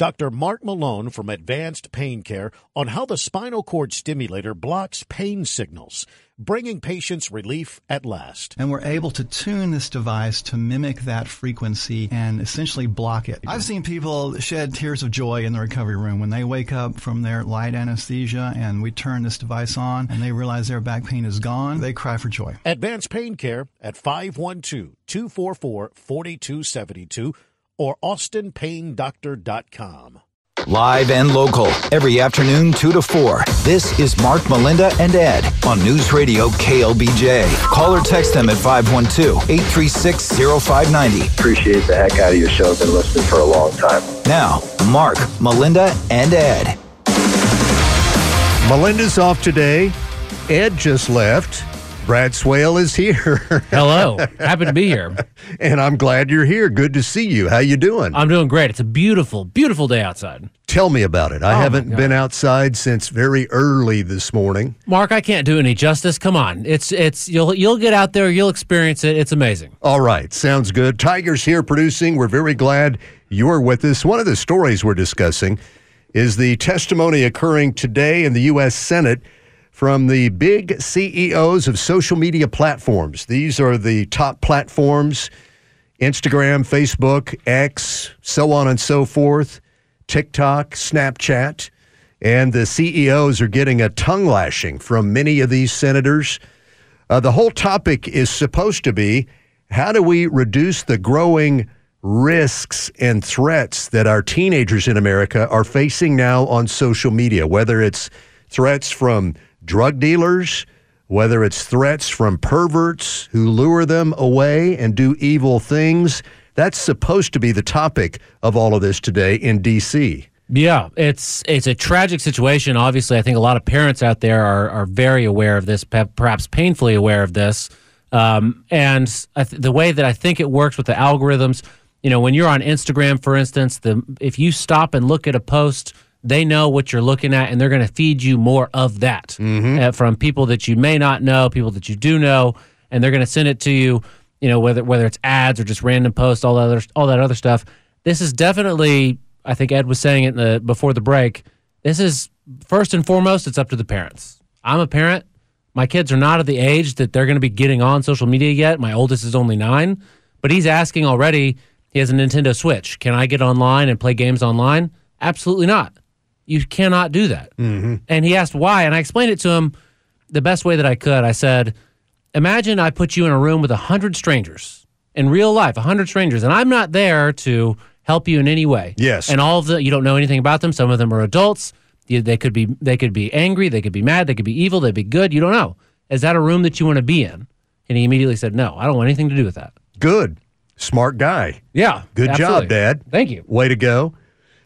Dr. Mark Malone from Advanced Pain Care on how the spinal cord stimulator blocks pain signals, bringing patients relief at last. And we're able to tune this device to mimic that frequency and essentially block it. I've seen people shed tears of joy in the recovery room when they wake up from their light anesthesia and we turn this device on and they realize their back pain is gone. They cry for joy. Advanced Pain Care at 512 244 4272 or austinpaindoctor.com. Live and local, every afternoon 2 to 4. This is Mark, Melinda, and Ed on News Radio KLBJ. Call or text them at 512-836-0590. Appreciate the heck out of your show. Been listening for a long time. Now, Mark, Melinda, and Ed. Melinda's off today. Ed just left. Brad Swale is here. Hello. Happy to be here. and I'm glad you're here. Good to see you. How you doing? I'm doing great. It's a beautiful, beautiful day outside. Tell me about it. I Oh, haven't been outside since very early this morning. Mark, I can't do any justice. Come on. It's it's you'll you'll get out there, you'll experience it. It's amazing. All right, sounds good. Tiger's here producing. We're very glad you're with us. One of the stories we're discussing is the testimony occurring today in the U.S. Senate from the big CEOs of social media platforms. These are the top platforms Instagram, Facebook, X, so on and so forth, TikTok, Snapchat. And the CEOs are getting a tongue lashing from many of these senators. Uh, the whole topic is supposed to be how do we reduce the growing risks and threats that our teenagers in America are facing now on social media, whether it's threats from drug dealers, whether it's threats from perverts who lure them away and do evil things. That's supposed to be the topic of all of this today in D.C. Yeah, it's it's a tragic situation. Obviously, I think a lot of parents out there are are very aware of this, perhaps painfully aware of this. Um, and th- the way that I think it works with the algorithms, you know, when you're on Instagram, for instance, the if you stop and look at a post, they know what you're looking at, and they're going to feed you more of that uh, from people that you may not know, people that you do know, and they're going to send it to you. You know, whether whether it's ads or just random posts, all that other all that other stuff. This is definitely I think Ed was saying it in the, before the break. This is first and foremost, it's up to the parents. I'm a parent. My kids are not at the age that they're going to be getting on social media yet. My oldest is only nine, but he's asking already. He has a Nintendo Switch. Can I get online and play games online? Absolutely not. You cannot do that. Mm-hmm. And he asked why, and I explained it to him the best way that I could. I said, Imagine I put you in a room with a hundred strangers in real life, a hundred strangers, and I'm not there to help you in any way. Yes. And all of the you don't know anything about them. Some of them are adults. You- They could be they could be angry. They could be mad. They could be evil. They'd be good. You don't know. Is that a room that you want to be in? And he immediately said, No, I don't want anything to do with that. Good. Smart guy. Yeah. Good absolutely. job, Dad. Thank you. Way to go.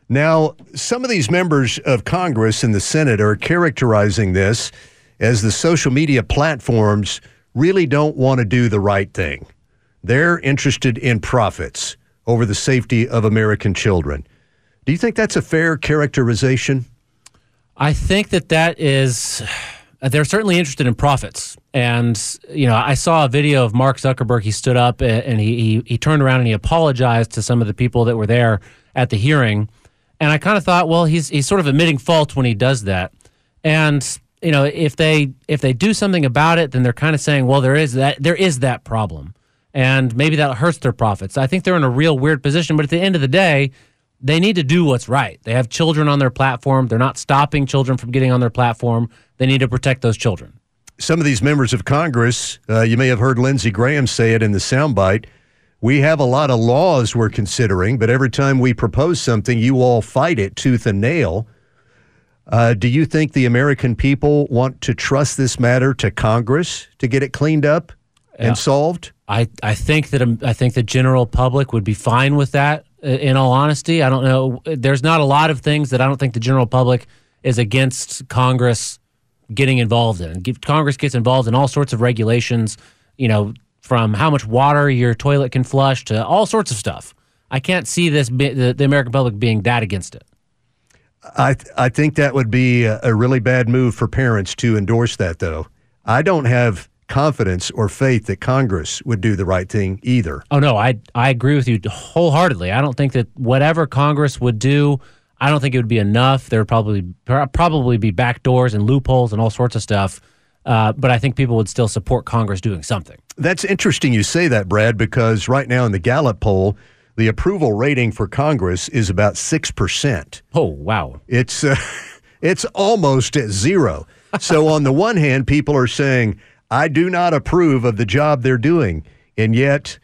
Now, some of these members of Congress and the Senate are characterizing this as the social media platforms really don't want to do the right thing. They're interested in profits over the safety of American children. Do you think that's a fair characterization? I think that that is. uh, They're certainly interested in profits, and you know, I saw a video of Mark Zuckerberg. He stood up and he he, he turned around and he apologized to some of the people that were there at the hearing, and I kind of thought, well, he's he's sort of admitting fault when he does that, and you know, if they if they do something about it, then they're kind of saying, well, there is that there is that problem, and maybe that hurts their profits. I think they're in a real weird position, but at the end of the day, they need to do what's right. They have children on their platform. They're not stopping children from getting on their platform. They need to protect those children. Some of these members of Congress, uh, you may have heard Lindsey Graham say it in the soundbite. We have a lot of laws we're considering, but every time we propose something, you all fight it tooth and nail. Uh, do you think the American people want to trust this matter to Congress to get it cleaned up and solved? I, I think that um, I think the general public would be fine with that. In all honesty, I don't know. There's not a lot of things that I don't think the general public is against Congress getting involved in. Congress gets involved in all sorts of regulations. You know, from how much water your toilet can flush to all sorts of stuff. I can't see this the, the American public being that against it. I th- I think that would be a, a really bad move for parents to endorse that, though. I don't have confidence or faith that Congress would do the right thing either. Oh no, I I agree with you wholeheartedly. I don't think that whatever Congress would do, I don't think it would be enough. There would probably probably be backdoors and loopholes and all sorts of stuff. Uh, but I think people would still support Congress doing something. That's interesting you say that, Brad, because right now in the Gallup poll, the approval rating for Congress is about 6%. Oh, wow. It's, uh, it's almost at zero. So, on the one hand, people are saying, I do not approve of the job they're doing. And yet,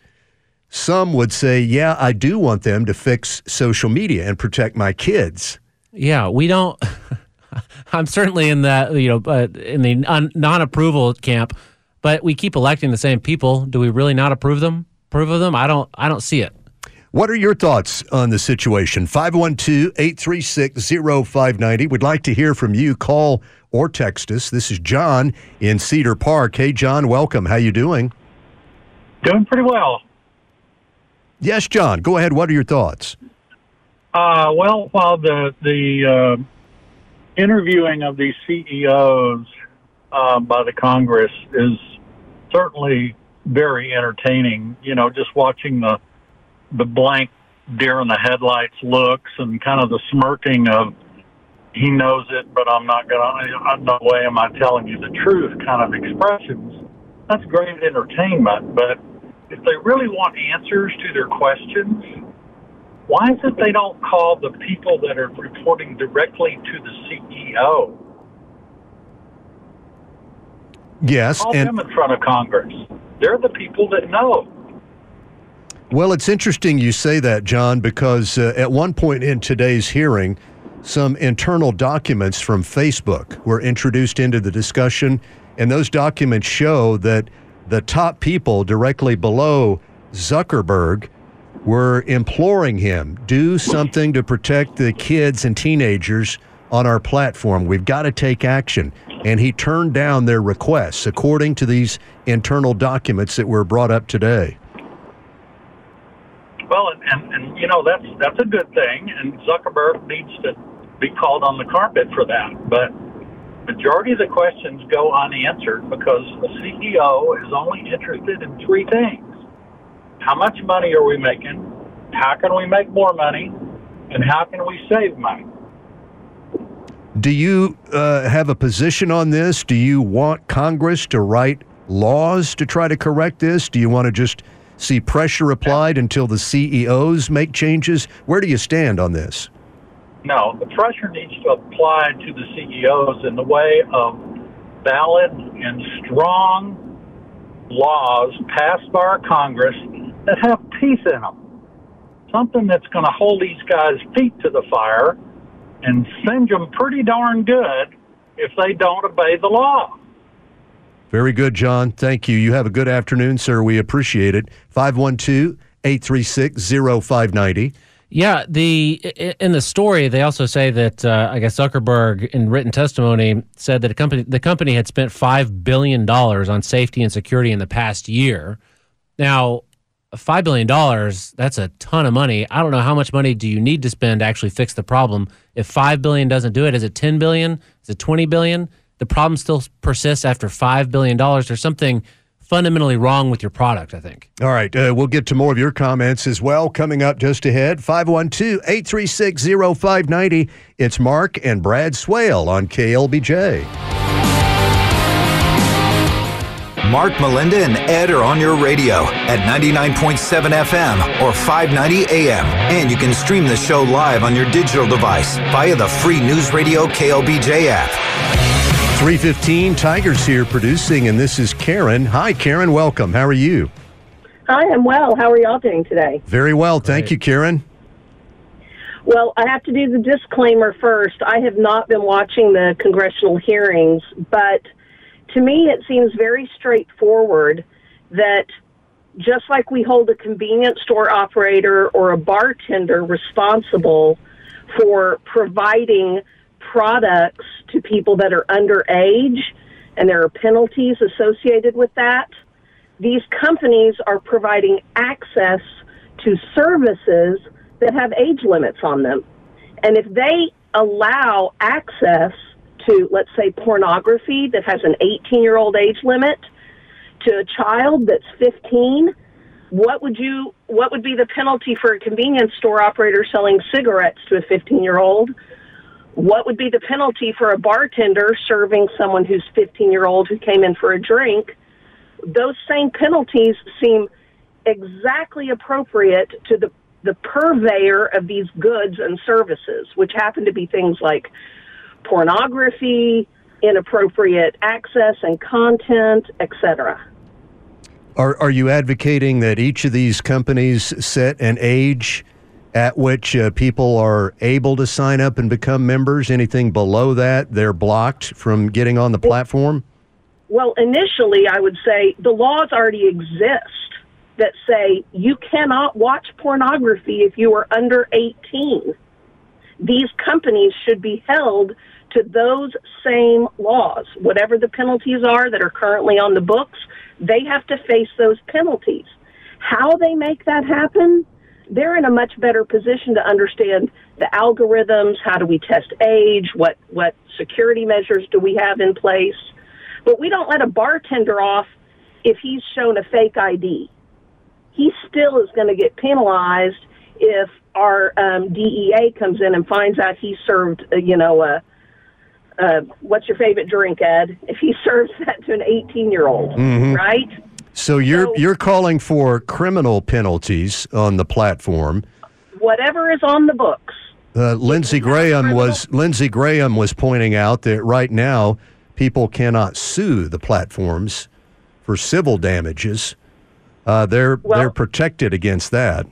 some would say, yeah, I do want them to fix social media and protect my kids. Yeah, we don't. I'm certainly in that you know uh, in the un- non-approval camp, but we keep electing the same people. Do we really not approve them? Approve of them? I don't. I don't see it. What are your thoughts on the situation? 512-836-0590. We'd like to hear from you. Call or text us. This is John in Cedar Park. Hey John, welcome. How you doing? Doing pretty well. Yes, John. Go ahead. What are your thoughts? Uh, well, while the the uh, interviewing of these CEOs uh, by the Congress is certainly very entertaining. You know, just watching the the blank deer in the headlights looks and kind of the smirking of he knows it, but I'm not gonna. No way am I telling you the truth. Kind of expressions. That's great entertainment, but if they really want answers to their questions, why is it they don't call the people that are reporting directly to the CEO? Yes, Call and them in front of Congress. They're the people that know. well, it's interesting you say that, John, because uh, at one point in today's hearing, some internal documents from Facebook were introduced into the discussion, and those documents show that the top people directly below Zuckerberg were imploring him do something to protect the kids and teenagers on our platform. We've got to take action. And he turned down their requests, according to these internal documents that were brought up today. Well, and, and, and you know that's that's a good thing, and Zuckerberg needs to be called on the carpet for that. But majority of the questions go unanswered because the CEO is only interested in three things: how much money are we making? How can we make more money? And how can we save money? Do you uh, have a position on this? Do you want Congress to write laws to try to correct this? Do you want to just see pressure applied until the CEOs make changes? Where do you stand on this? No, the pressure needs to apply to the CEOs in the way of valid and strong laws passed by our Congress that have teeth in them. Something that's going to hold these guys' feet to the fire and singe them pretty darn good if they don't obey the law. Very good, John. Thank you. You have a good afternoon, sir. We appreciate it. 512 836 0590. Yeah, the in the story they also say that uh, I guess Zuckerberg in written testimony said that a company the company had spent five billion dollars on safety and security in the past year. Now, five billion dollars that's a ton of money. I don't know how much money do you need to spend to actually fix the problem. If five billion doesn't do it, is it ten billion? Is it twenty billion? The problem still persists after five billion dollars. There's something fundamentally wrong with your product. I think. All right. Uh, we'll get to more of your comments as well coming up just ahead. 512 836 0590. It's Mark and Brad Swale on KLBJ. Mark, Melinda, and Ed are on your radio at 99.7 FM or 590 AM. And you can stream the show live on your digital device via the free News Radio KLBJ app. 315 Tigers here producing, and this is Karen. Hi, Karen. Welcome. How are you? Hi, I'm well. How are y'all doing today? Very well. Thank you, Karen. Well, I have to do the disclaimer first. I have not been watching the congressional hearings, but to me, it seems very straightforward that just like we hold a convenience store operator or a bartender responsible for providing products to people that are underage, and there are penalties associated with that, these companies are providing access to services that have age limits on them. And if they allow access to, let's say, pornography that has an 18 year old age limit to a child that's 15, What would you what would be the penalty for a convenience store operator selling cigarettes to a 15-year-old? What would be the penalty for a bartender serving someone who's 15-year-old who came in for a drink? Those same penalties seem exactly appropriate to the the purveyor of these goods and services, which happen to be things like pornography, inappropriate access and content, etc. Are, are you advocating that each of these companies set an age at which uh, people are able to sign up and become members? Anything below that, they're blocked from getting on the platform? Well, initially, I would say the laws already exist that say you cannot watch pornography if you are under 18. These companies should be held to those same laws. Whatever the penalties are that are currently on the books, they have to face those penalties. How they make that happen, they're in a much better position to understand the algorithms, how do we test age, what, what security measures do we have in place. But we don't let a bartender off if he's shown a fake ID. He still is going to get penalized if our um, DEA comes in and finds out he served, uh, you know, a, uh, what's your favorite drink, Ed? If he serves that to an 18 year old, Mhm. right? So you're So- you're calling for criminal penalties on the platform. Whatever is on the books. Uh, Lindsey Graham was Lindsey Graham was pointing out that right now people cannot sue the platforms for civil damages. Uh, they're they're protected against that.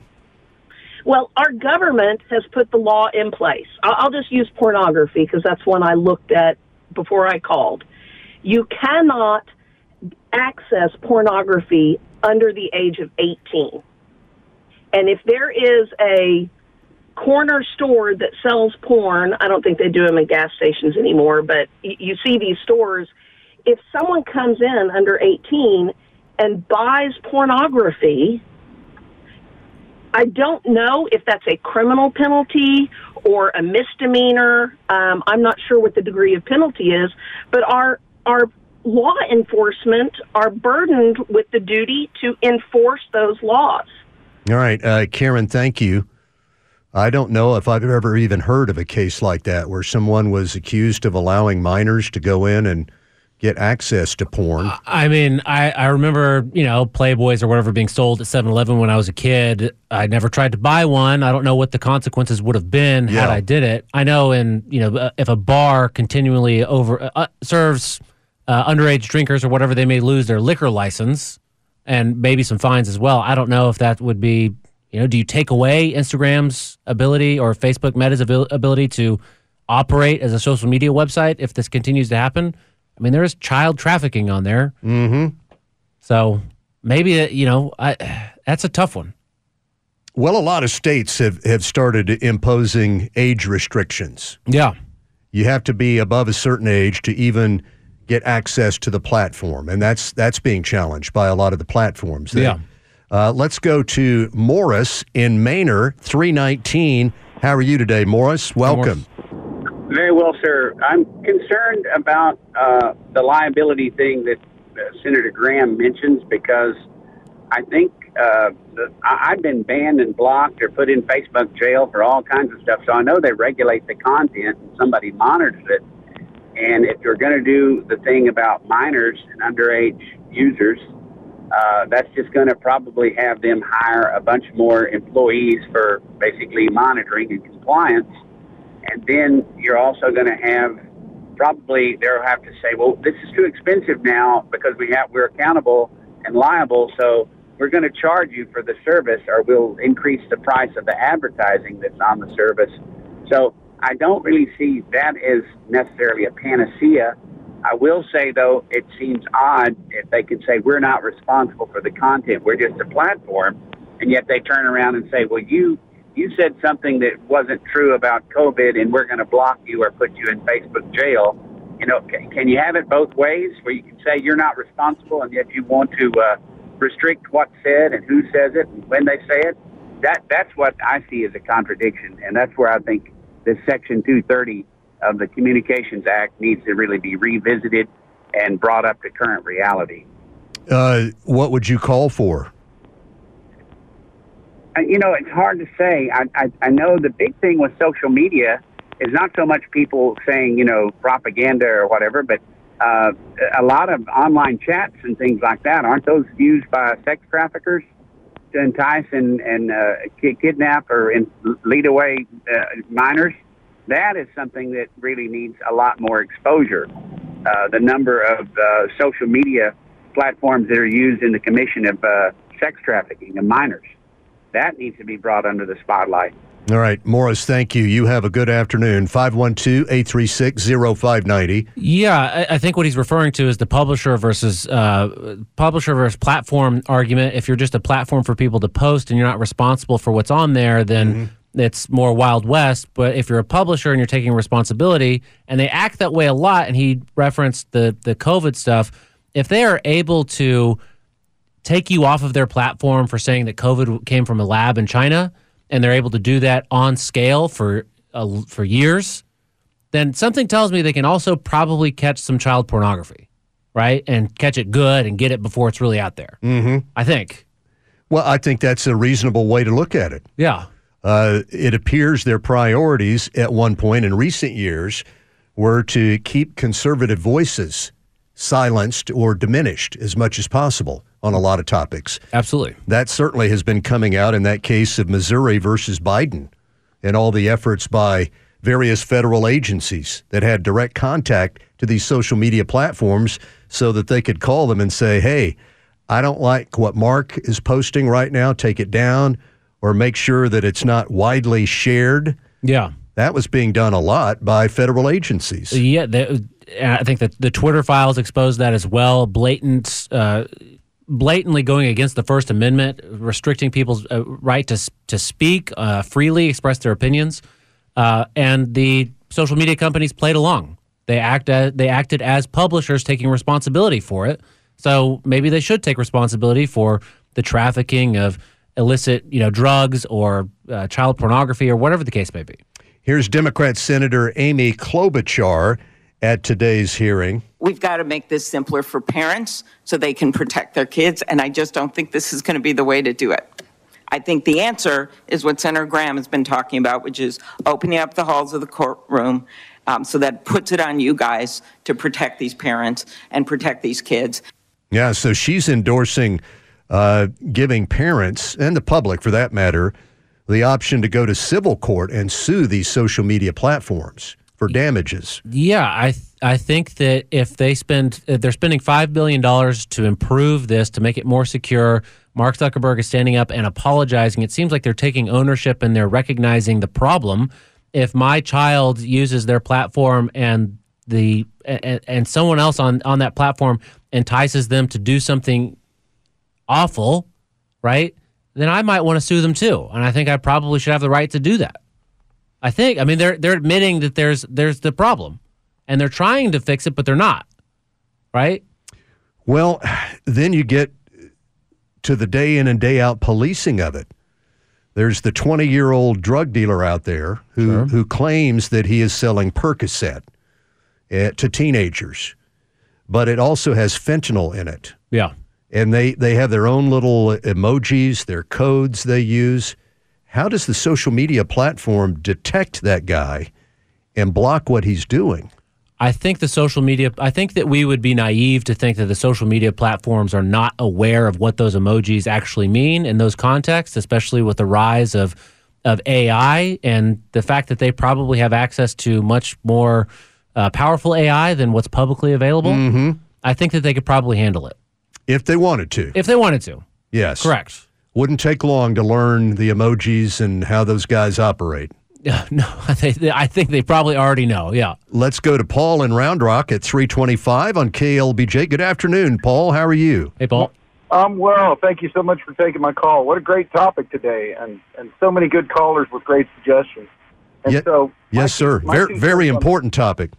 Well, our government has put the law in place. I'll, just use pornography because that's one I looked at before I called. You cannot access pornography under the age of 18. And if there is a corner store that sells porn, I don't think they do them in gas stations anymore, but you see these stores. If someone comes in under 18 and buys pornography, I don't know if that's a criminal penalty or a misdemeanor. Um, I'm not sure what the degree of penalty is, but our our law enforcement are burdened with the duty to enforce those laws. All right, uh, Karen, thank you. I don't know if I've ever even heard of a case like that where someone was accused of allowing minors to go in and get access to porn. I mean, I, I remember, you know, Playboys or whatever being sold at 7 Eleven when I was a kid. I never tried to buy one. I don't know what the consequences would have been had I did it. I know, in, you know, uh, if a bar continually over uh, serves uh, underage drinkers or whatever, they may lose their liquor license and maybe some fines as well. I don't know if that would be, you know, do you take away Instagram's ability or Facebook Meta's abil- ability to operate as a social media website if this continues to happen? I mean, there is child trafficking on there. Mm-hmm. So maybe, uh, you know, I, that's a tough one. Well, a lot of states have, have started imposing age restrictions. Yeah. You have to be above a certain age to even get access to the platform, and that's that's being challenged by a lot of the platforms. They- Yeah. Uh, let's go to Morris in Manor, 319. How are you today, Morris? Welcome. Very well, sir. I'm concerned about uh, the liability thing that uh, Senator Graham mentions because I think uh, the, I- I've been banned and blocked or put in Facebook jail for all kinds of stuff. So I know they regulate the content and somebody monitors it. And if you're going to do the thing about minors and underage users, uh, that's just going to probably have them hire a bunch more employees for basically monitoring and compliance. And then you're also going to have probably they'll have to say, well, this is too expensive now because we have we're accountable and liable, so we're going to charge you for the service, or we'll increase the price of the advertising that's on the service. So I don't really see that as necessarily a panacea. I will say though, it seems odd if they can say we're not responsible for the content, we're just a platform, and yet they turn around and say, well, you you said something that wasn't true about COVID, and we're going to block you or put you in Facebook jail. You know, can, can you have it both ways, where you can say you're not responsible, and yet you want to uh, restrict what's said and who says it and when they say it? That that's what I see as a contradiction, and that's where I think this Section 230 of the Communications Act needs to really be revisited and brought up to current reality. Uh, what would you call for? You know, it's hard to say. I, I, I know the big thing with social media is not so much people saying, you know, propaganda or whatever, but uh, a lot of online chats and things like that. Aren't those used by sex traffickers to entice and, and uh, kidnap or in, lead away uh, minors? That is something that really needs a lot more exposure. Uh, the number of uh, social media platforms that are used in the commission of uh, sex trafficking of minors. That needs to be brought under the spotlight. All right, Morris, thank you. You have a good afternoon. 512 836 0590. Yeah, I, I, think what he's referring to is the publisher versus uh, publisher versus platform argument. If you're just a platform for people to post and you're not responsible for what's on there, then mm-hmm. it's more Wild West. But if you're a publisher and you're taking responsibility, and they act that way a lot, and he referenced the, the COVID stuff, if they are able to take you off of their platform for saying that COVID came from a lab in China, and they're able to do that on scale for uh, for years, then something tells me they can also probably catch some child pornography, right? And catch it good and get it before it's really out there. Mm-hmm. I think. Well, I think that's a reasonable way to look at it. Yeah. Uh, it appears their priorities at one point in recent years were to keep conservative voices silenced or diminished as much as possible on a lot of topics. Absolutely. That certainly has been coming out in that case of Missouri versus Biden and all the efforts by various federal agencies that had direct contact to these social media platforms so that they could call them and say, hey, I don't like what Mark is posting right now, take it down, or make sure that it's not widely shared. Yeah. That was being done a lot by federal agencies. Yeah, I think that the Twitter files exposed that as well. Blatant, uh, blatantly going against the First Amendment, restricting people's uh, right to to speak uh, freely, express their opinions, uh, and the social media companies played along. They act as, they acted as publishers, taking responsibility for it. So maybe they should take responsibility for the trafficking of illicit, you know, drugs or uh, child pornography or whatever the case may be. Here's Democrat Senator Amy Klobuchar at today's hearing. We've got to make this simpler for parents so they can protect their kids, and I just don't think this is going to be the way to do it. I think the answer is what Senator Graham has been talking about, which is opening up the halls of the courtroom um, so that puts it on you guys to protect these parents and protect these kids. Yeah, so she's endorsing uh, giving parents and the public, for that matter, the option to go to civil court and sue these social media platforms for damages. Yeah, I th- I think that if they spend if they're spending five billion dollars to improve this to make it more secure. Mark Zuckerberg is standing up and apologizing. It seems like they're taking ownership and they're recognizing the problem. If my child uses their platform and the and, and someone else on on that platform entices them to do something awful, right? Then I might want to sue them too, and I think I probably should have the right to do that. I think. I mean, they're they're admitting that there's there's the problem, and they're trying to fix it, but they're not. Right. Well, then you get to the day in and day out policing of it. There's the 20 year old drug dealer out there who sure. who claims that he is selling Percocet uh, to teenagers, but it also has fentanyl in it. Yeah. And they, they have their own little emojis, their codes they use. How does the social media platform detect that guy and block what he's doing? I think the social media, I think that we would be naive to think that the social media platforms are not aware of what those emojis actually mean in those contexts, especially with the rise of, of AI and the fact that they probably have access to much more uh, powerful AI than what's publicly available. Mm-hmm. I think that they could probably handle it. If they wanted to. If they wanted to. Yes. Correct. Wouldn't take long to learn the emojis and how those guys operate. Yeah, no, I think they probably already know. Yeah. Let's go to Paul in Round Rock at 325 on KLBJ. Good afternoon, Paul. How are you? Hey, Paul. I'm well. Thank you so much for taking my call. What a great topic today, and, and so many good callers with great suggestions. And yeah, so, yes, sir. Very, very important topic.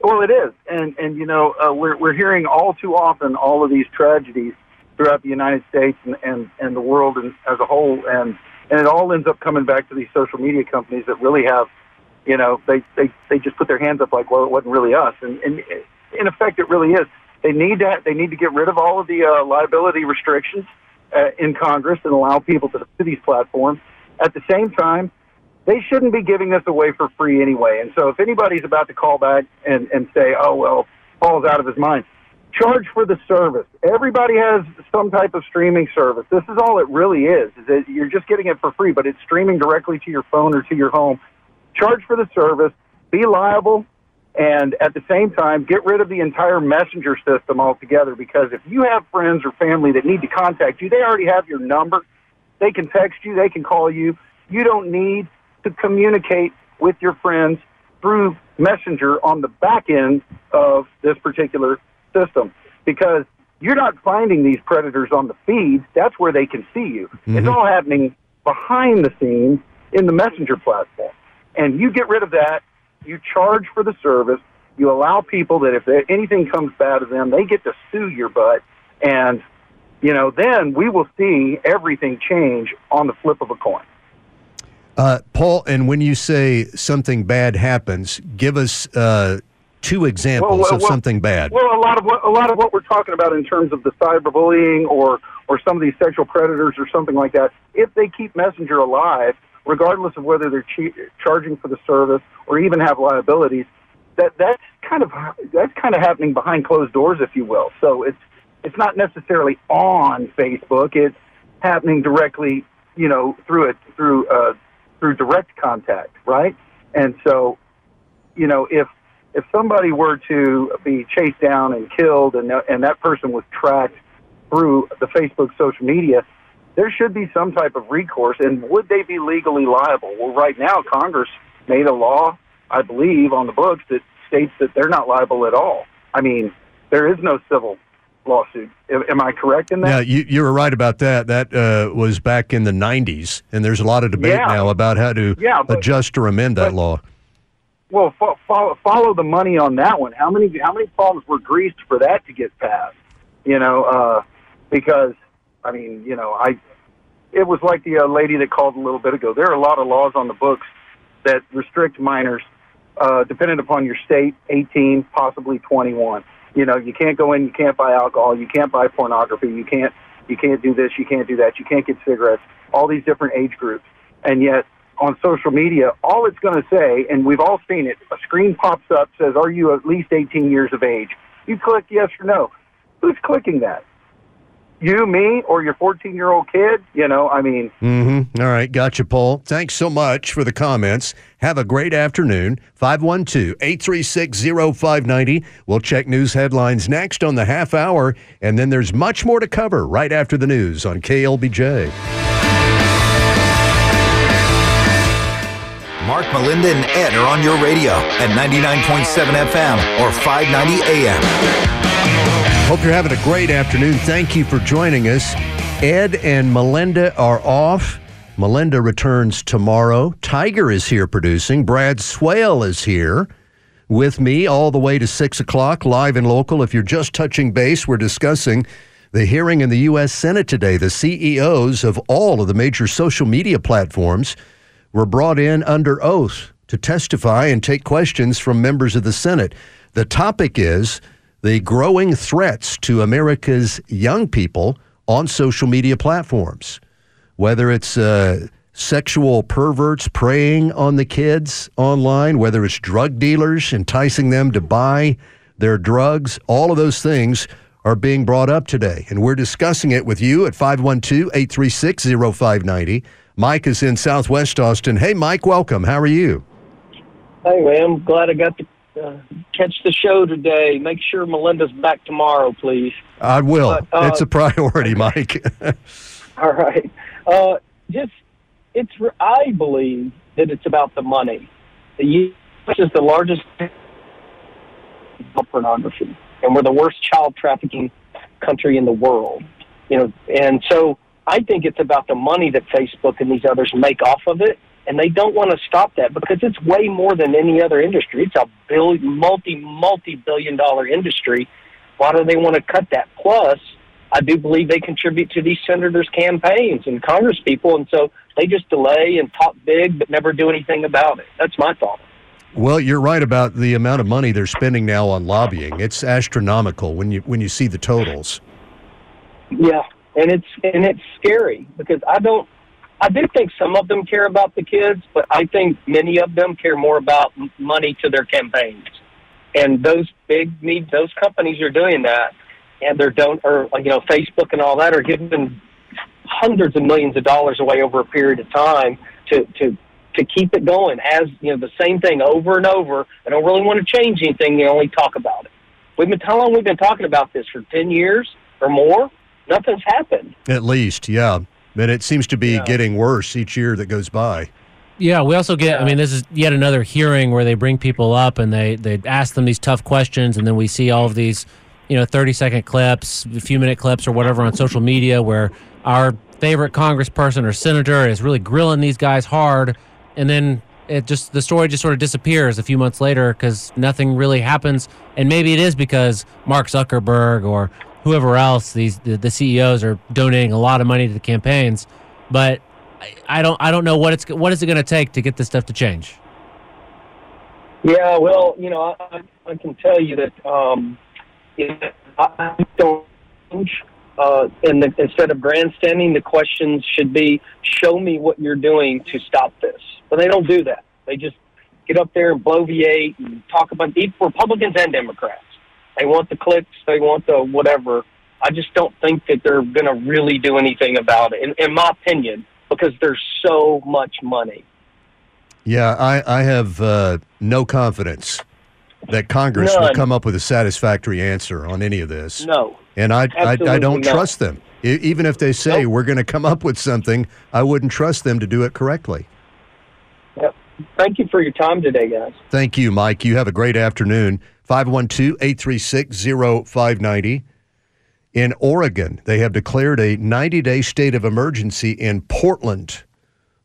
Well, it is, and and you know uh, we're we're hearing all too often all of these tragedies throughout the United States and, and, and the world and, as a whole. And, and it all ends up coming back to these social media companies that really have, you know, they, they, they just put their hands up like, well, it wasn't really us. And, and in effect, it really is. They need that. They need to get rid of all of the uh, liability restrictions uh, in Congress and allow people to to these platforms. At the same time, they shouldn't be giving this away for free anyway. And so if anybody's about to call back and, and say, oh, well, Paul's out of his mind, charge for the service. Everybody has some type of streaming service. This is all it really is, is that you're just getting it for free, but it's streaming directly to your phone or to your home. Charge for the service, be liable, and at the same time, get rid of the entire messenger system altogether because if you have friends or family that need to contact you, they already have your number. They can text you, they can call you. You don't need to communicate with your friends through Messenger on the back end of this particular system because you're not finding these predators on the feeds. That's where they can see you. It's all happening behind the scenes in the Messenger platform. And you get rid of that, you charge for the service, you allow people that if anything comes bad to them, they get to sue your butt. And, you know, then we will see everything change on the flip of a coin. Uh, Paul, and when you say something bad happens, give us uh, two examples well, of well, something bad. Well, a lot of what a lot of what we're talking about in terms of the cyberbullying or or some of these sexual predators or something like that, if they keep Messenger alive, regardless of whether they're che- charging for the service or even have liabilities, that that's kind of that's kind of happening behind closed doors, if you will. So it's it's not necessarily on Facebook; it's happening directly, you know, through it through uh, through direct contact, right? And so, you know, if if somebody were to be chased down and killed, and and that person was tracked through the Facebook social media, there should be some type of recourse. And would they be legally liable? Well, right now, Congress made a law, I believe, on the books that states that they're not liable at all. I mean, there is no civil lawsuit. Am I correct in that? Yeah, you, you were right about that. That uh, was back in the 90s, and there's a lot of debate Yeah. now about how to Yeah, but- adjust or amend that law. Well, fo- follow, follow the money on that one. How many how many palms were greased for that to get passed? You know, uh, because I mean, you know, I it was like the uh, lady that called a little bit ago. There are a lot of laws on the books that restrict minors, uh, depending upon your state, 18, possibly 21. You know, you can't go in, you can't buy alcohol, you can't buy pornography, you can't you can't do this, you can't do that, you can't get cigarettes. All these different age groups, and yet on social media, all it's going to say, and we've all seen it, a screen pops up says, "Are you at least 18 years of age?" You click yes or no. Who's clicking that? You, me, or your 14 year old kid? You know, I mean, Mm-hmm. All right. Gotcha, Paul. Thanks so much for the comments. Have a great afternoon. 512 836 0590. We'll check news headlines next on the half hour, and then there's much more to cover right after the news on KLBJ. Mark, Melinda, and Ed are on your radio at 99.7 FM or 590 AM. Hope you're having a great afternoon. Thank you for joining us. Ed and Melinda are off. Melinda returns tomorrow. Tiger is here producing. Brad Swale is here with me all the way to 6 o'clock, live and local. If you're just touching base, we're discussing the hearing in the U.S. Senate today. The CEOs of all of the major social media platforms were brought in under oath to testify and take questions from members of the Senate. The topic is the growing threats to America's young people on social media platforms, whether it's uh, sexual perverts preying on the kids online, whether it's drug dealers enticing them to buy their drugs, all of those things are being brought up today. And we're discussing it with you at 512 836 0590. Mike is in Southwest Austin. Hey, Mike, welcome. How are you? Hey, I'm glad I got to uh, catch the show today. Make sure Melinda's back tomorrow, please. I will. But, uh, it's a priority, Mike. All right. Uh, just, it's. I believe that it's about the money. The U.S. is the largest pornography, and we're the worst child trafficking country in the world. You know, and so I think it's about the money that Facebook and these others make off of it, and they don't want to stop that because it's way more than any other industry. It's a billion, multi, multi-billion dollar industry. Why do they want to cut that? Plus, I do believe they contribute to these senators' campaigns and Congress people, and so they just delay and talk big but never do anything about it. That's my thought. well, you're right about the amount of money they're spending now on lobbying. It's astronomical when you when you see the totals. Yeah, and it's and it's scary because I don't. I do think some of them care about the kids, but I think many of them care more about money to their campaigns. And those big need those companies are doing that, and they're don't or you know Facebook and all that are giving hundreds of millions of dollars away over a period of time to to to keep it going as you know the same thing over and over. I don't really want to change anything. They only talk about it. We've been how long we've been talking about this for ten years or more. Nothing's happened. At least, yeah. And it seems to be getting worse each year that goes by. Yeah, we also get. I mean, this is yet another hearing where they bring people up and they they ask them these tough questions, and then we see all of these, you know, thirty second clips, a few minute clips, or whatever on social media where our favorite congressperson or senator is really grilling these guys hard, and then it just the story just sort of disappears a few months later because nothing really happens, and maybe it is because Mark Zuckerberg or whoever else these the, the CEOs are donating a lot of money to the campaigns, but I, I don't I don't know what it's what is it going to take to get this stuff to change. Yeah, well, you know, I, I can tell you that um, know, I don't. Uh, and the, instead of grandstanding, the questions should be, "Show me what you're doing to stop this." But they don't do that. They just get up there and bloviate and talk about the Republicans and Democrats. They want the clicks. They want the whatever. I just don't think that they're going to really do anything about it, in, in my opinion, because there's so much money. Yeah, I, I have uh, no confidence that Congress will come up with a satisfactory answer on any of this. No. And I, I, I don't not. trust them. E- even if they say we're going to come up with something, I wouldn't trust them to do it correctly. Yep. Thank you for your time today, guys. Thank you, Mike. You have a great afternoon. 512 836 0590. In Oregon, they have declared a 90 day state of emergency in Portland.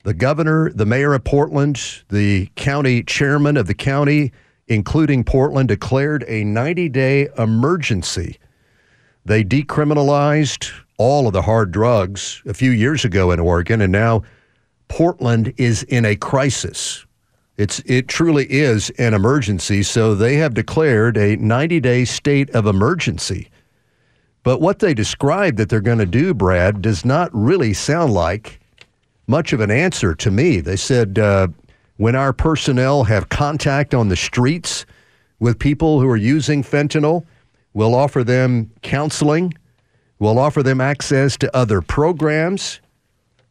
The governor, the mayor of Portland, the county chairman of the county, including Portland, declared a 90 day emergency. They decriminalized all of the hard drugs a few years ago in Oregon, and now Portland is in a crisis. It's it truly is an emergency, so they have declared a 90-day state of emergency. But what they describe that they're going to do, Brad, does not really sound like much of an answer to me. They said uh, when our personnel have contact on the streets with people who are using fentanyl, we'll offer them counseling, we'll offer them access to other programs.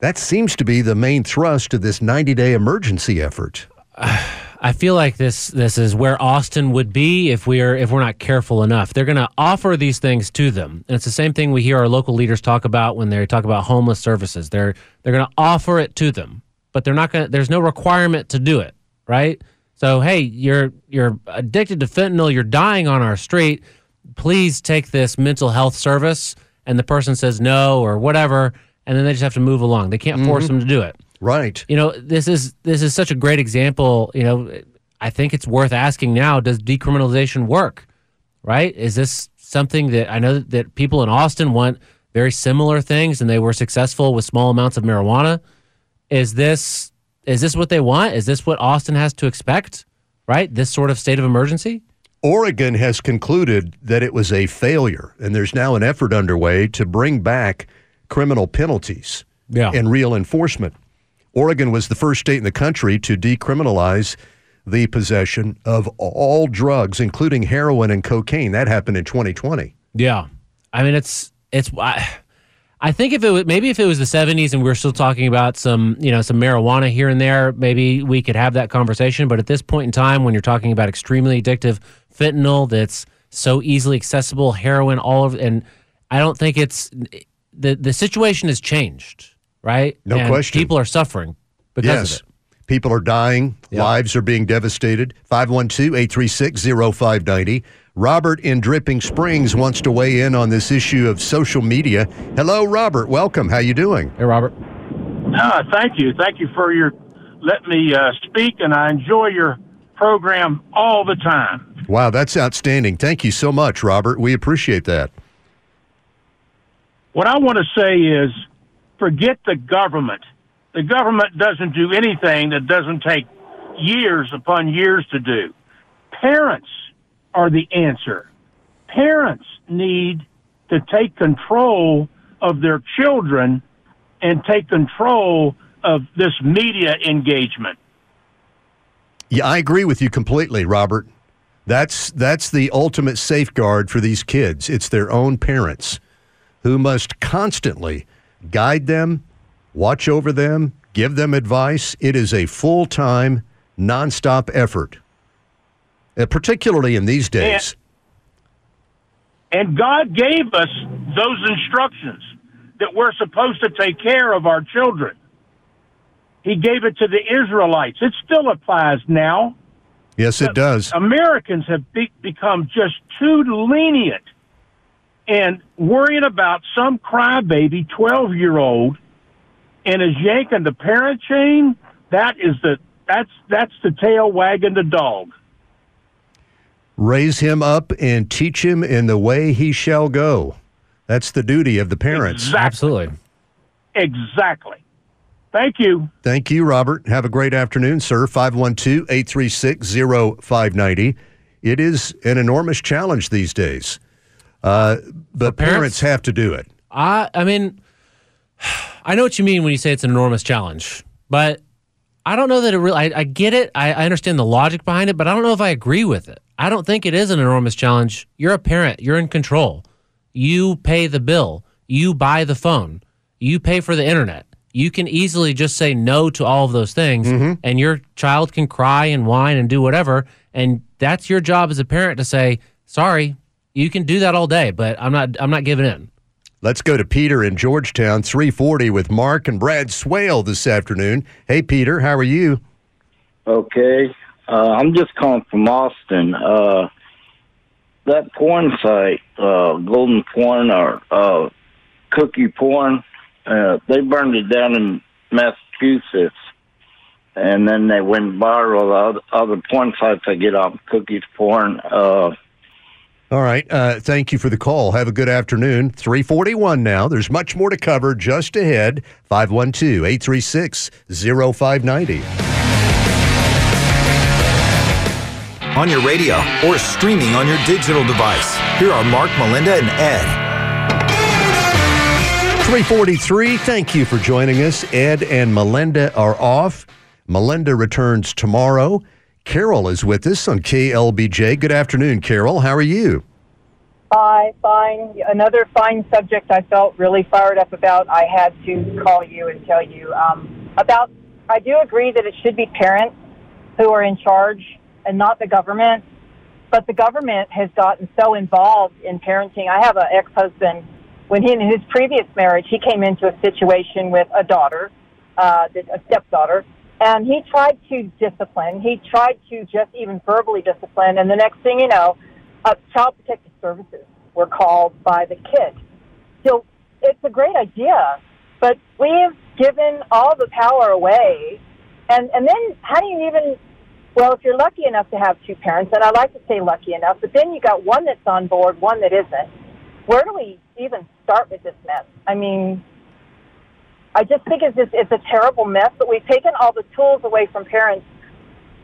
That seems to be the main thrust of this 90 day emergency effort. I feel like this this is where Austin would be if we're if we're not careful enough. They're going to offer these things to them, and it's the same thing we hear our local leaders talk about when they talk about homeless services. They're they're going to offer it to them, but they're not going. There's no requirement to do it, right? So hey, you're you're addicted to fentanyl. You're dying on our street. Please take this mental health service, and the person says no or whatever, and then they just have to move along. They can't force Mhm. them to do it. Right. You know, this is this is such a great example. You know, I think it's worth asking now: Does decriminalization work? Right? Is this something that I know that people in Austin want very similar things, and they were successful with small amounts of marijuana? Is this is this what they want? Is this what Austin has to expect? Right? This sort of state of emergency? Oregon has concluded that it was a failure, and there's now an effort underway to bring back criminal penalties Yeah. and real enforcement. Oregon was the first state in the country to decriminalize the possession of all drugs, including heroin and cocaine. That happened in 2020. Yeah, I mean it's it's. I, I think if it was maybe if it was the '70s and we were still talking about some you know some marijuana here and there, maybe we could have that conversation. But at this point in time, when you're talking about extremely addictive fentanyl that's so easily accessible, heroin, all of, and I don't think it's the the situation has changed, right? No And question. People are suffering because yes. of it. People are dying, lives are being devastated. 512 836 0590. Robert in Dripping Springs wants to weigh in on this issue of social media. Hello, Robert. Welcome. How you doing? Hey, Robert. Ah, thank you. Thank you for your let me uh, speak, and I enjoy your program all the time. Wow, that's outstanding. Thank you so much, Robert. We appreciate that. What I want to say is forget the government. The government doesn't do anything that doesn't take years upon years to do. Parents are the answer. Parents need to take control of their children and take control of this media engagement. Yeah, I agree with you completely, Robert. That's that's the ultimate safeguard for these kids. It's their own parents who must constantly guide them, watch over them, give them advice. It is a full-time, nonstop effort. Uh, particularly in these days. And God gave us those instructions that we're supposed to take care of our children. He gave it to the Israelites. It still applies now. Yes, it does. Americans have be- become just too lenient and worrying about some crybaby 12 year old and is yanking the parent chain. That is the that's that's the tail wagging the dog. Raise him up and teach him in the way he shall go. That's the duty of the parents. Exactly. Absolutely. Exactly. Thank you. Thank you, Robert. Have a great afternoon, sir. 512 836 0590. It is an enormous challenge these days, uh, but parents? parents have to do it. I I mean, I know what you mean when you say it's an enormous challenge, but I don't know that it really. I, I get it. I, I understand the logic behind it, but I don't know if I agree with it. I don't think it is an enormous challenge. You're a parent. You're in control. You pay the bill. You buy the phone. You pay for the internet. You can easily just say no to all of those things, and your child can cry and whine and do whatever. And that's your job as a parent to say, "Sorry, you can do that all day, but I'm not. I'm not giving in." Let's go to Peter in Georgetown, 340 with Mark and Brad Swale this afternoon. Hey, Peter, how are you? Okay. Uh, I'm just calling from Austin. Uh, that porn site, uh, Golden Porn or uh, Cookie Porn, uh, they burned it down in Massachusetts. And then they went viral. The other, other porn sites I get off Cookie Porn. All right. Uh, thank you for the call. Have a good afternoon. 341 now. There's much more to cover just ahead. 512 836 0590. On your radio or streaming on your digital device. Here are Mark, Melinda, and Ed. 343. Thank you for joining us. Ed and Melinda are off. Melinda returns tomorrow. Carol is with us on KLBJ. Good afternoon, Carol. How are you? Hi, fine. Another fine subject I felt really fired up about. I had to call you and tell you um, about. I do agree that it should be parents who are in charge and not the government. But the government has gotten so involved in parenting. I have an ex-husband. When he in his previous marriage, he came into a situation with a daughter, uh, a stepdaughter, and he tried to discipline. He tried to just even verbally discipline, and the next thing you know, uh, child protective services were called by the kid. So it's a great idea, but we've given all the power away. And, and then how do you even, well, if you're lucky enough to have two parents, and I like to say lucky enough, but then you got one that's on board, one that isn't. Where do we even start with this mess? I mean, I just think it's, just, it's a terrible mess, but we've taken all the tools away from parents.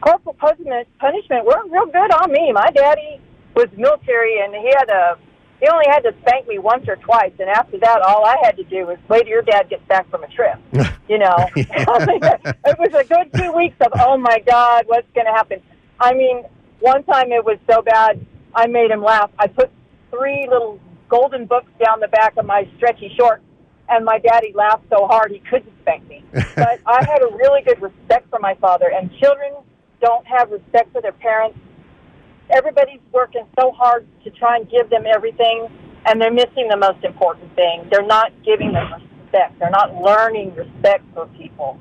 Corporal punishment, punishment weren't real good on me. My daddy was military, and he had a he only had to spank me once or twice, and after that, all I had to do was wait till your dad gets back from a trip. You know, it was a good two weeks of oh my god, what's going to happen? I mean, one time it was so bad, I made him laugh. I put three little golden books down the back of my stretchy shorts, and my daddy laughed so hard he couldn't spank me. But I had a really good respect for my father, and children don't have respect for their parents everybody's working so hard to try and give them everything, and they're missing the most important thing. They're not giving them respect. They're not learning respect for people,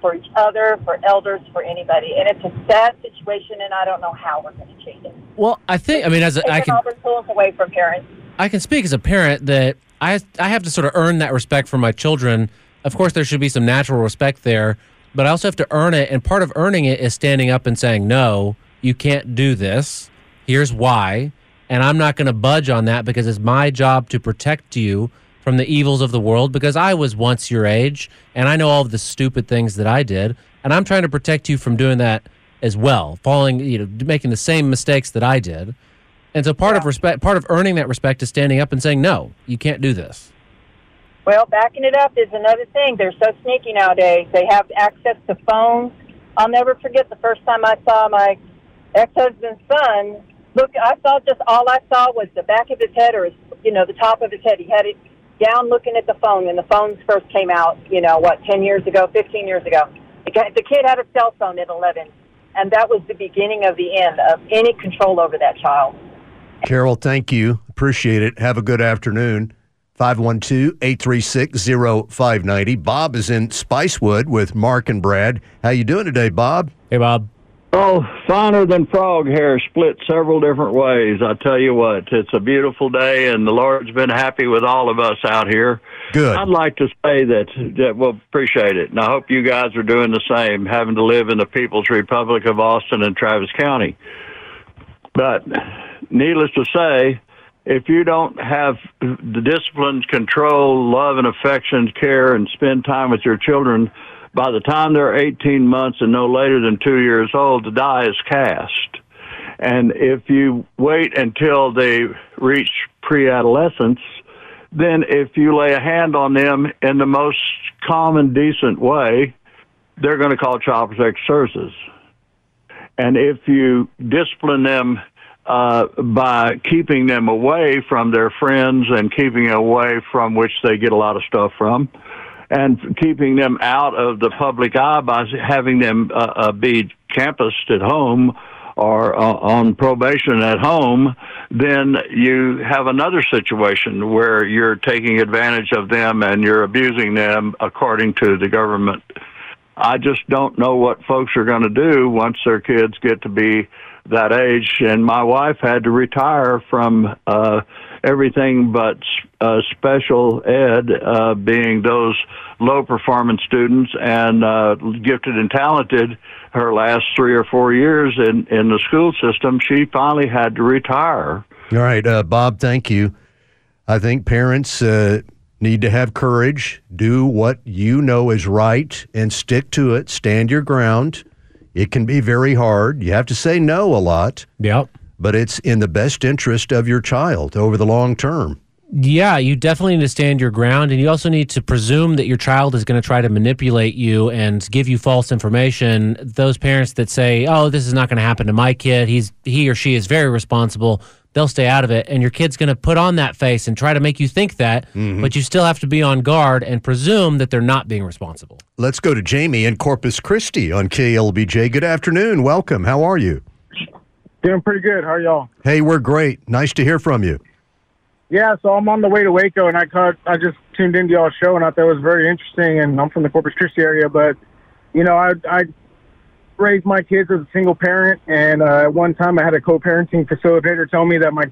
for each other, for elders, for anybody. And it's a sad situation, and I don't know how we're going to change it. Well, I think I mean as a, I can all the tools away from parents. I can speak as a parent that I I have to sort of earn that respect for my children. Of course, there should be some natural respect there, but I also have to earn it. And part of earning it is standing up and saying, "No, you can't do this. Here's why." And I'm not going to budge on that because it's my job to protect you from the evils of the world. Because I was once your age, and I know all of the stupid things that I did, and I'm trying to protect you from doing that as well, falling, you know, making the same mistakes that I did. And so part of respect, part of earning that respect is standing up and saying, no, you can't do this. Well, backing it up is another thing. They're so sneaky nowadays. They have access to phones. I'll never forget the first time I saw my ex-husband's son. Look, I saw just all I saw was the back of his head or his, you know, the top of his head. He had it down looking at the phone when the phones first came out, you know, what, 10 years ago, 15 years ago. The the kid had a cell phone at 11, and that was the beginning of the end of any control over that child. Carol, thank you. Appreciate it. Have a good afternoon. 512 836 0590. Bob is in Spicewood with Mark and Brad. How you doing today, Bob? Hey, Bob. Oh, finer than frog hair, split several different ways. I tell you what, it's a beautiful day, and the Lord's been happy with all of us out here. Good. I'd like to say that, that well, appreciate it, and I hope you guys are doing the same, having to live in the People's Republic of Austin and Travis County. But needless to say, if you don't have the discipline, control, love, and affection, care, and spend time with your children, by the time they're 18 months and no later than two years old, the die is cast. And if you wait until they reach pre-adolescence, then if you lay a hand on them in the most common, decent way, they're going to call Child Protective Services. And if you discipline them uh, by keeping them away from their friends and keeping away from which they get a lot of stuff from, and keeping them out of the public eye by having them uh, uh, be campused at home or uh, on probation at home, then you have another situation where you're taking advantage of them and you're abusing them according to the government. I just don't know what folks are going to do once their kids get to be that age. And my wife had to retire from uh, everything but uh, special ed, uh, being those low performance students and uh, gifted and talented. Her last three or four years in in the school system, she finally had to retire. All right, uh, Bob, thank you. I think parents uh, need to have courage, do what you know is right, and stick to it. Stand your ground. It can be very hard. You have to say no a lot. Yep. But it's in the best interest of your child over the long term. Yeah, you definitely need to stand your ground, and you also need to presume that your child is going to try to manipulate you and give you false information. Those parents that say, "Oh, this is not going to happen to my kid. He's he or she is very responsible." They'll stay out of it, and your kid's going to put on that face and try to make you think that. Mm-hmm. But you still have to be on guard and presume that they're not being responsible. Let's go to Jamie in Corpus Christi on KLBJ. Good afternoon. Welcome. How are you? Doing pretty good. How are y'all? Hey, we're great. Nice to hear from you. Yeah, so I'm on the way to Waco, and I caught, I just tuned into y'all's show, and I thought it was very interesting. And I'm from the Corpus Christi area, but you know, I I raised my kids as a single parent, and uh, at one time I had a co-parenting facilitator tell me that my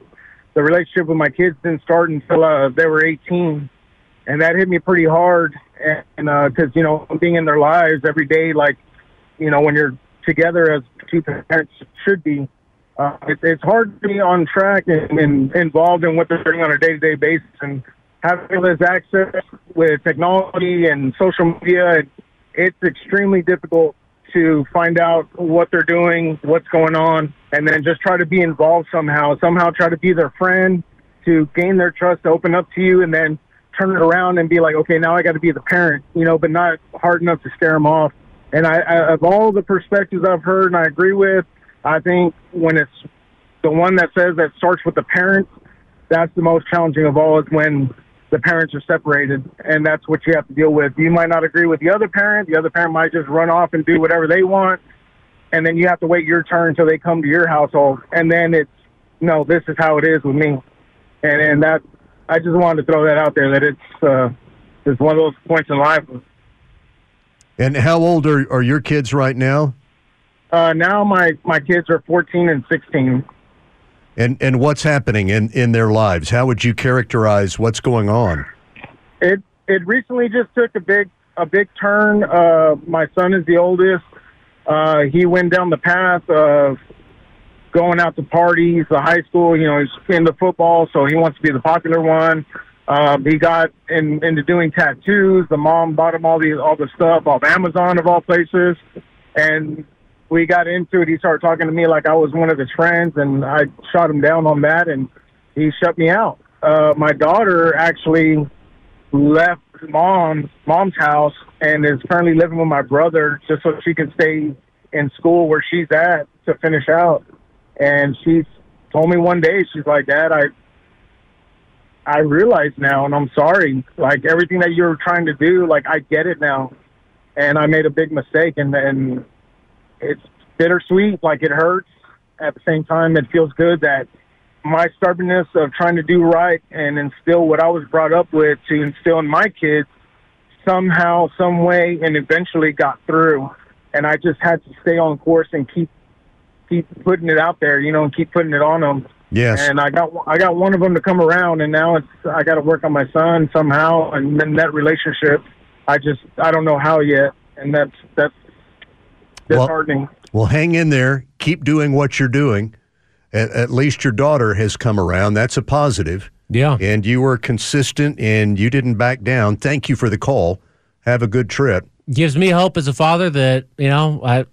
the relationship with my kids didn't start until uh, they were 18, and that hit me pretty hard. And because you know, being in their lives every day, like you know, when you're together as two parents should be, uh, it, it's hard to be on track and, and involved in what they're doing on a day-to-day basis and having this access with technology and social media it's extremely difficult to find out what they're doing what's going on and then just try to be involved somehow somehow try to be their friend to gain their trust to open up to you and then turn it around and be like okay now i got to be the parent you know but not hard enough to scare them off. And I, I of all the perspectives i've heard and i agree with I think when it's the one that says that starts with the parents, that's the most challenging of all is when the parents are separated, and that's what you have to deal with. You might not agree with the other parent. The other parent might just run off and do whatever they want, and then you have to wait your turn until they come to your household, and then it's no, this is how it is with me, and and that I just wanted to throw that out there that it's uh, it's one of those points in life. And how old are, are your kids right now? Uh, now my my kids are 14 and 16. And and what's happening in, in their lives? How would you characterize what's going on? It it recently just took a big a big turn. Uh, my son is the oldest. Uh, he went down the path of going out to parties, the high school. You know, he's into football, so he wants to be the popular one. Um, he got in, into doing tattoos. The mom bought him all the all the stuff off Amazon of all places, and we got into it. He started talking to me like I was one of his friends, and I shot him down on that, and he shut me out. Uh, my daughter actually left mom's mom's house and is currently living with my brother just so she can stay in school where she's at to finish out. And she's told me one day, she's like, Dad, I I realize now and I'm sorry. Like everything that you're trying to do, like I get it now. And I made a big mistake and and it's bittersweet, like it hurts. At the same time it feels good that my stubbornness of trying to do right and instill what I was brought up with to instill in my kids somehow, some way, and eventually got through. And I just had to stay on course and keep keep putting it out there, you know, and keep putting it on them. Yes. And I got I got one of them to come around, and now it's I got to work on my son somehow, and then that relationship, I just I don't know how yet, and that's that's disheartening. Well, hang in there. Keep doing what you're doing. At, at least your daughter has come around. That's a positive. Yeah. And you were consistent and you didn't back down. Thank you for the call. Have a good trip. gives me hope as a father that you know I,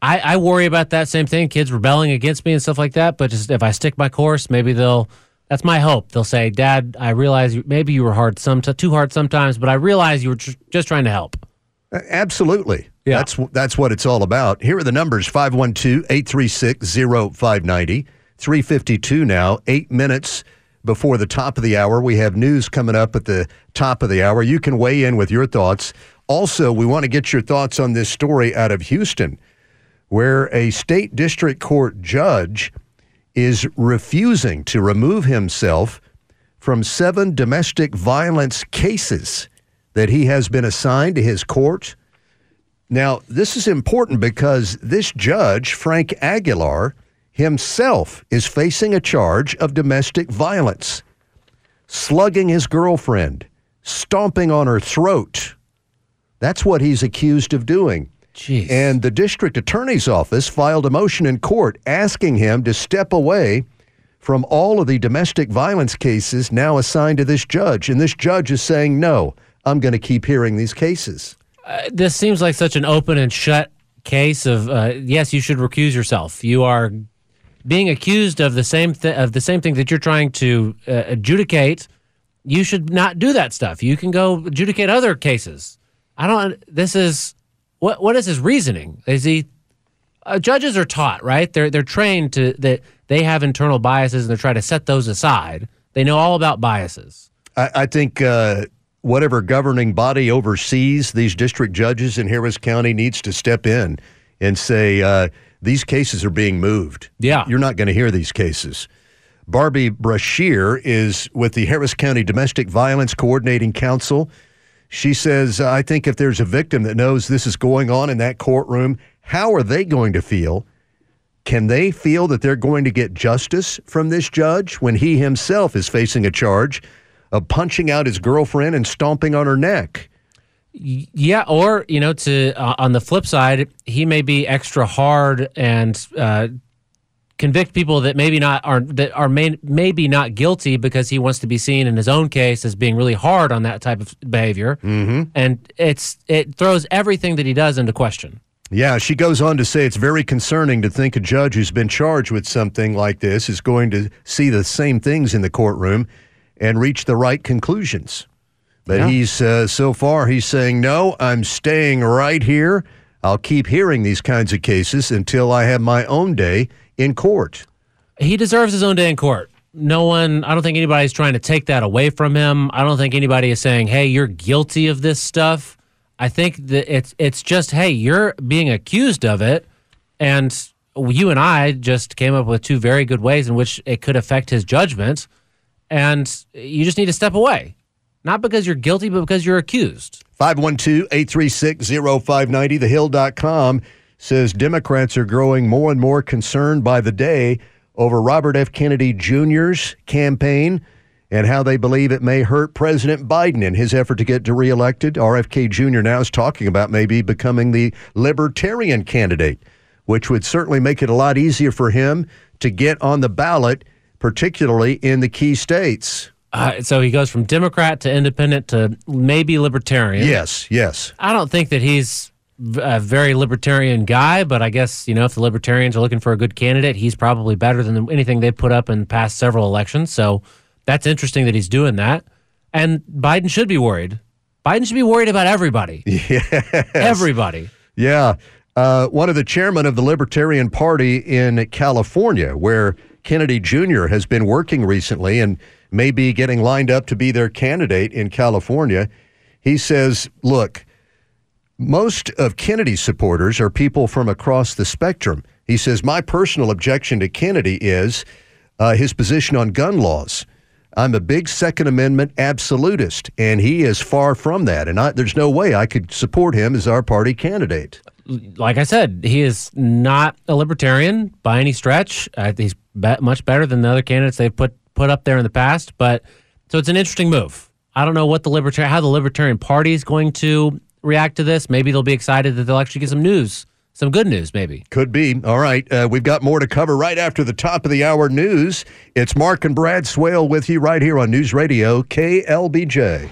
I I worry about that same thing kids rebelling against me and stuff like that but just if I stick my course maybe they'll that's my hope they'll say dad I realize you, maybe you were hard some too hard sometimes but I realize you were tr- just trying to help Absolutely. Yeah. That's that's what it's all about. Here are the numbers 512-836-0590. 352 now, 8 minutes before the top of the hour. We have news coming up at the top of the hour. You can weigh in with your thoughts. Also, we want to get your thoughts on this story out of Houston where a state district court judge is refusing to remove himself from seven domestic violence cases that he has been assigned to his court. Now, this is important because this judge, Frank Aguilar, himself is facing a charge of domestic violence, slugging his girlfriend, stomping on her throat. That's what he's accused of doing. Jeez. And the district attorney's office filed a motion in court asking him to step away from all of the domestic violence cases now assigned to this judge. And this judge is saying, no, I'm going to keep hearing these cases. Uh, this seems like such an open and shut case of uh, yes you should recuse yourself. You are being accused of the same th- of the same thing that you're trying to uh, adjudicate. You should not do that stuff. You can go adjudicate other cases. I don't this is what what is his reasoning? Is he uh, judges are taught right? They're they're trained to that they have internal biases and they're trying to set those aside. They know all about biases. I, I think uh, whatever governing body oversees these district judges in Harris County needs to step in and say uh, these cases are being moved. Yeah. You're not going to hear these cases. Barbie Brashear is with the Harris County Domestic Violence Coordinating Council. She says, I think if there's a victim that knows this is going on in that courtroom, how are they going to feel? Can they feel that they're going to get justice from this judge when he himself is facing a charge of punching out his girlfriend and stomping on her neck? Yeah, or you know, to uh, on the flip side, he may be extra hard and uh, convict people that maybe not are that are may, maybe not guilty because he wants to be seen in his own case as being really hard on that type of behavior, mm-hmm. and it's it throws everything that he does into question. Yeah, she goes on to say it's very concerning to think a judge who's been charged with something like this is going to see the same things in the courtroom and reach the right conclusions. But Yeah. he's uh, so far he's saying no, I'm staying right here. I'll keep hearing these kinds of cases until I have my own day in court. He deserves his own day in court. No one, I don't think anybody's trying to take that away from him. I don't think anybody is saying, "Hey, you're guilty of this stuff." I think that it's it's just, "Hey, you're being accused of it." And you and I just came up with two very good ways in which it could affect his judgment, and you just need to step away. Not because you're guilty, but because you're accused. 512 836 0590. TheHill.com says Democrats are growing more and more concerned by the day over Robert F. Kennedy Jr.'s campaign and how they believe it may hurt President Biden in his effort to get reelected. RFK Jr. now is talking about maybe becoming the libertarian candidate, which would certainly make it a lot easier for him to get on the ballot, particularly in the key states. Uh, so he goes from Democrat to independent to maybe libertarian. Yes, yes. I don't think that he's a very libertarian guy, but I guess, you know, if the libertarians are looking for a good candidate, he's probably better than anything they've put up in past several elections. So that's interesting that he's doing that. And Biden should be worried. Biden should be worried about everybody. Yes. Everybody. Yeah. Uh, one of the chairman of the Libertarian Party in California, where Kennedy Jr. has been working recently and may be getting lined up to be their candidate in California, he says, look, most of Kennedy's supporters are people from across the spectrum. He says, My personal objection to Kennedy is uh, his position on gun laws. I'm a big Second Amendment absolutist, and he is far from that. And I, there's no way I could support him as our party candidate. Like I said, he is not a libertarian by any stretch. Uh, he's be- much better than the other candidates they've put put up there in the past. But so it's an interesting move. I don't know what the libertarian how the Libertarian Party is going to react to this. Maybe they'll be excited that they'll actually get some news, some good news, maybe. Could be. All right. Uh, we've got more to cover right after the top of the hour news. It's Mark and Brad Swale with you right here on News Radio KLBJ.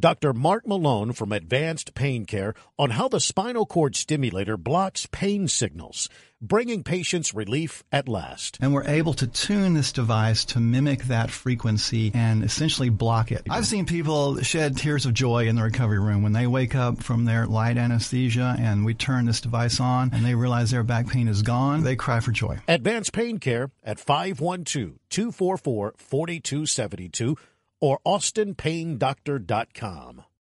Dr. Mark Malone from Advanced Pain Care on how the spinal cord stimulator blocks pain signals, bringing patients relief at last. And we're able to tune this device to mimic that frequency and essentially block it. I've seen people shed tears of joy in the recovery room when they wake up from their light anesthesia and we turn this device on and they realize their back pain is gone. They cry for joy. Advanced Pain Care at 512 244 4272 or austinpaindoctor.com.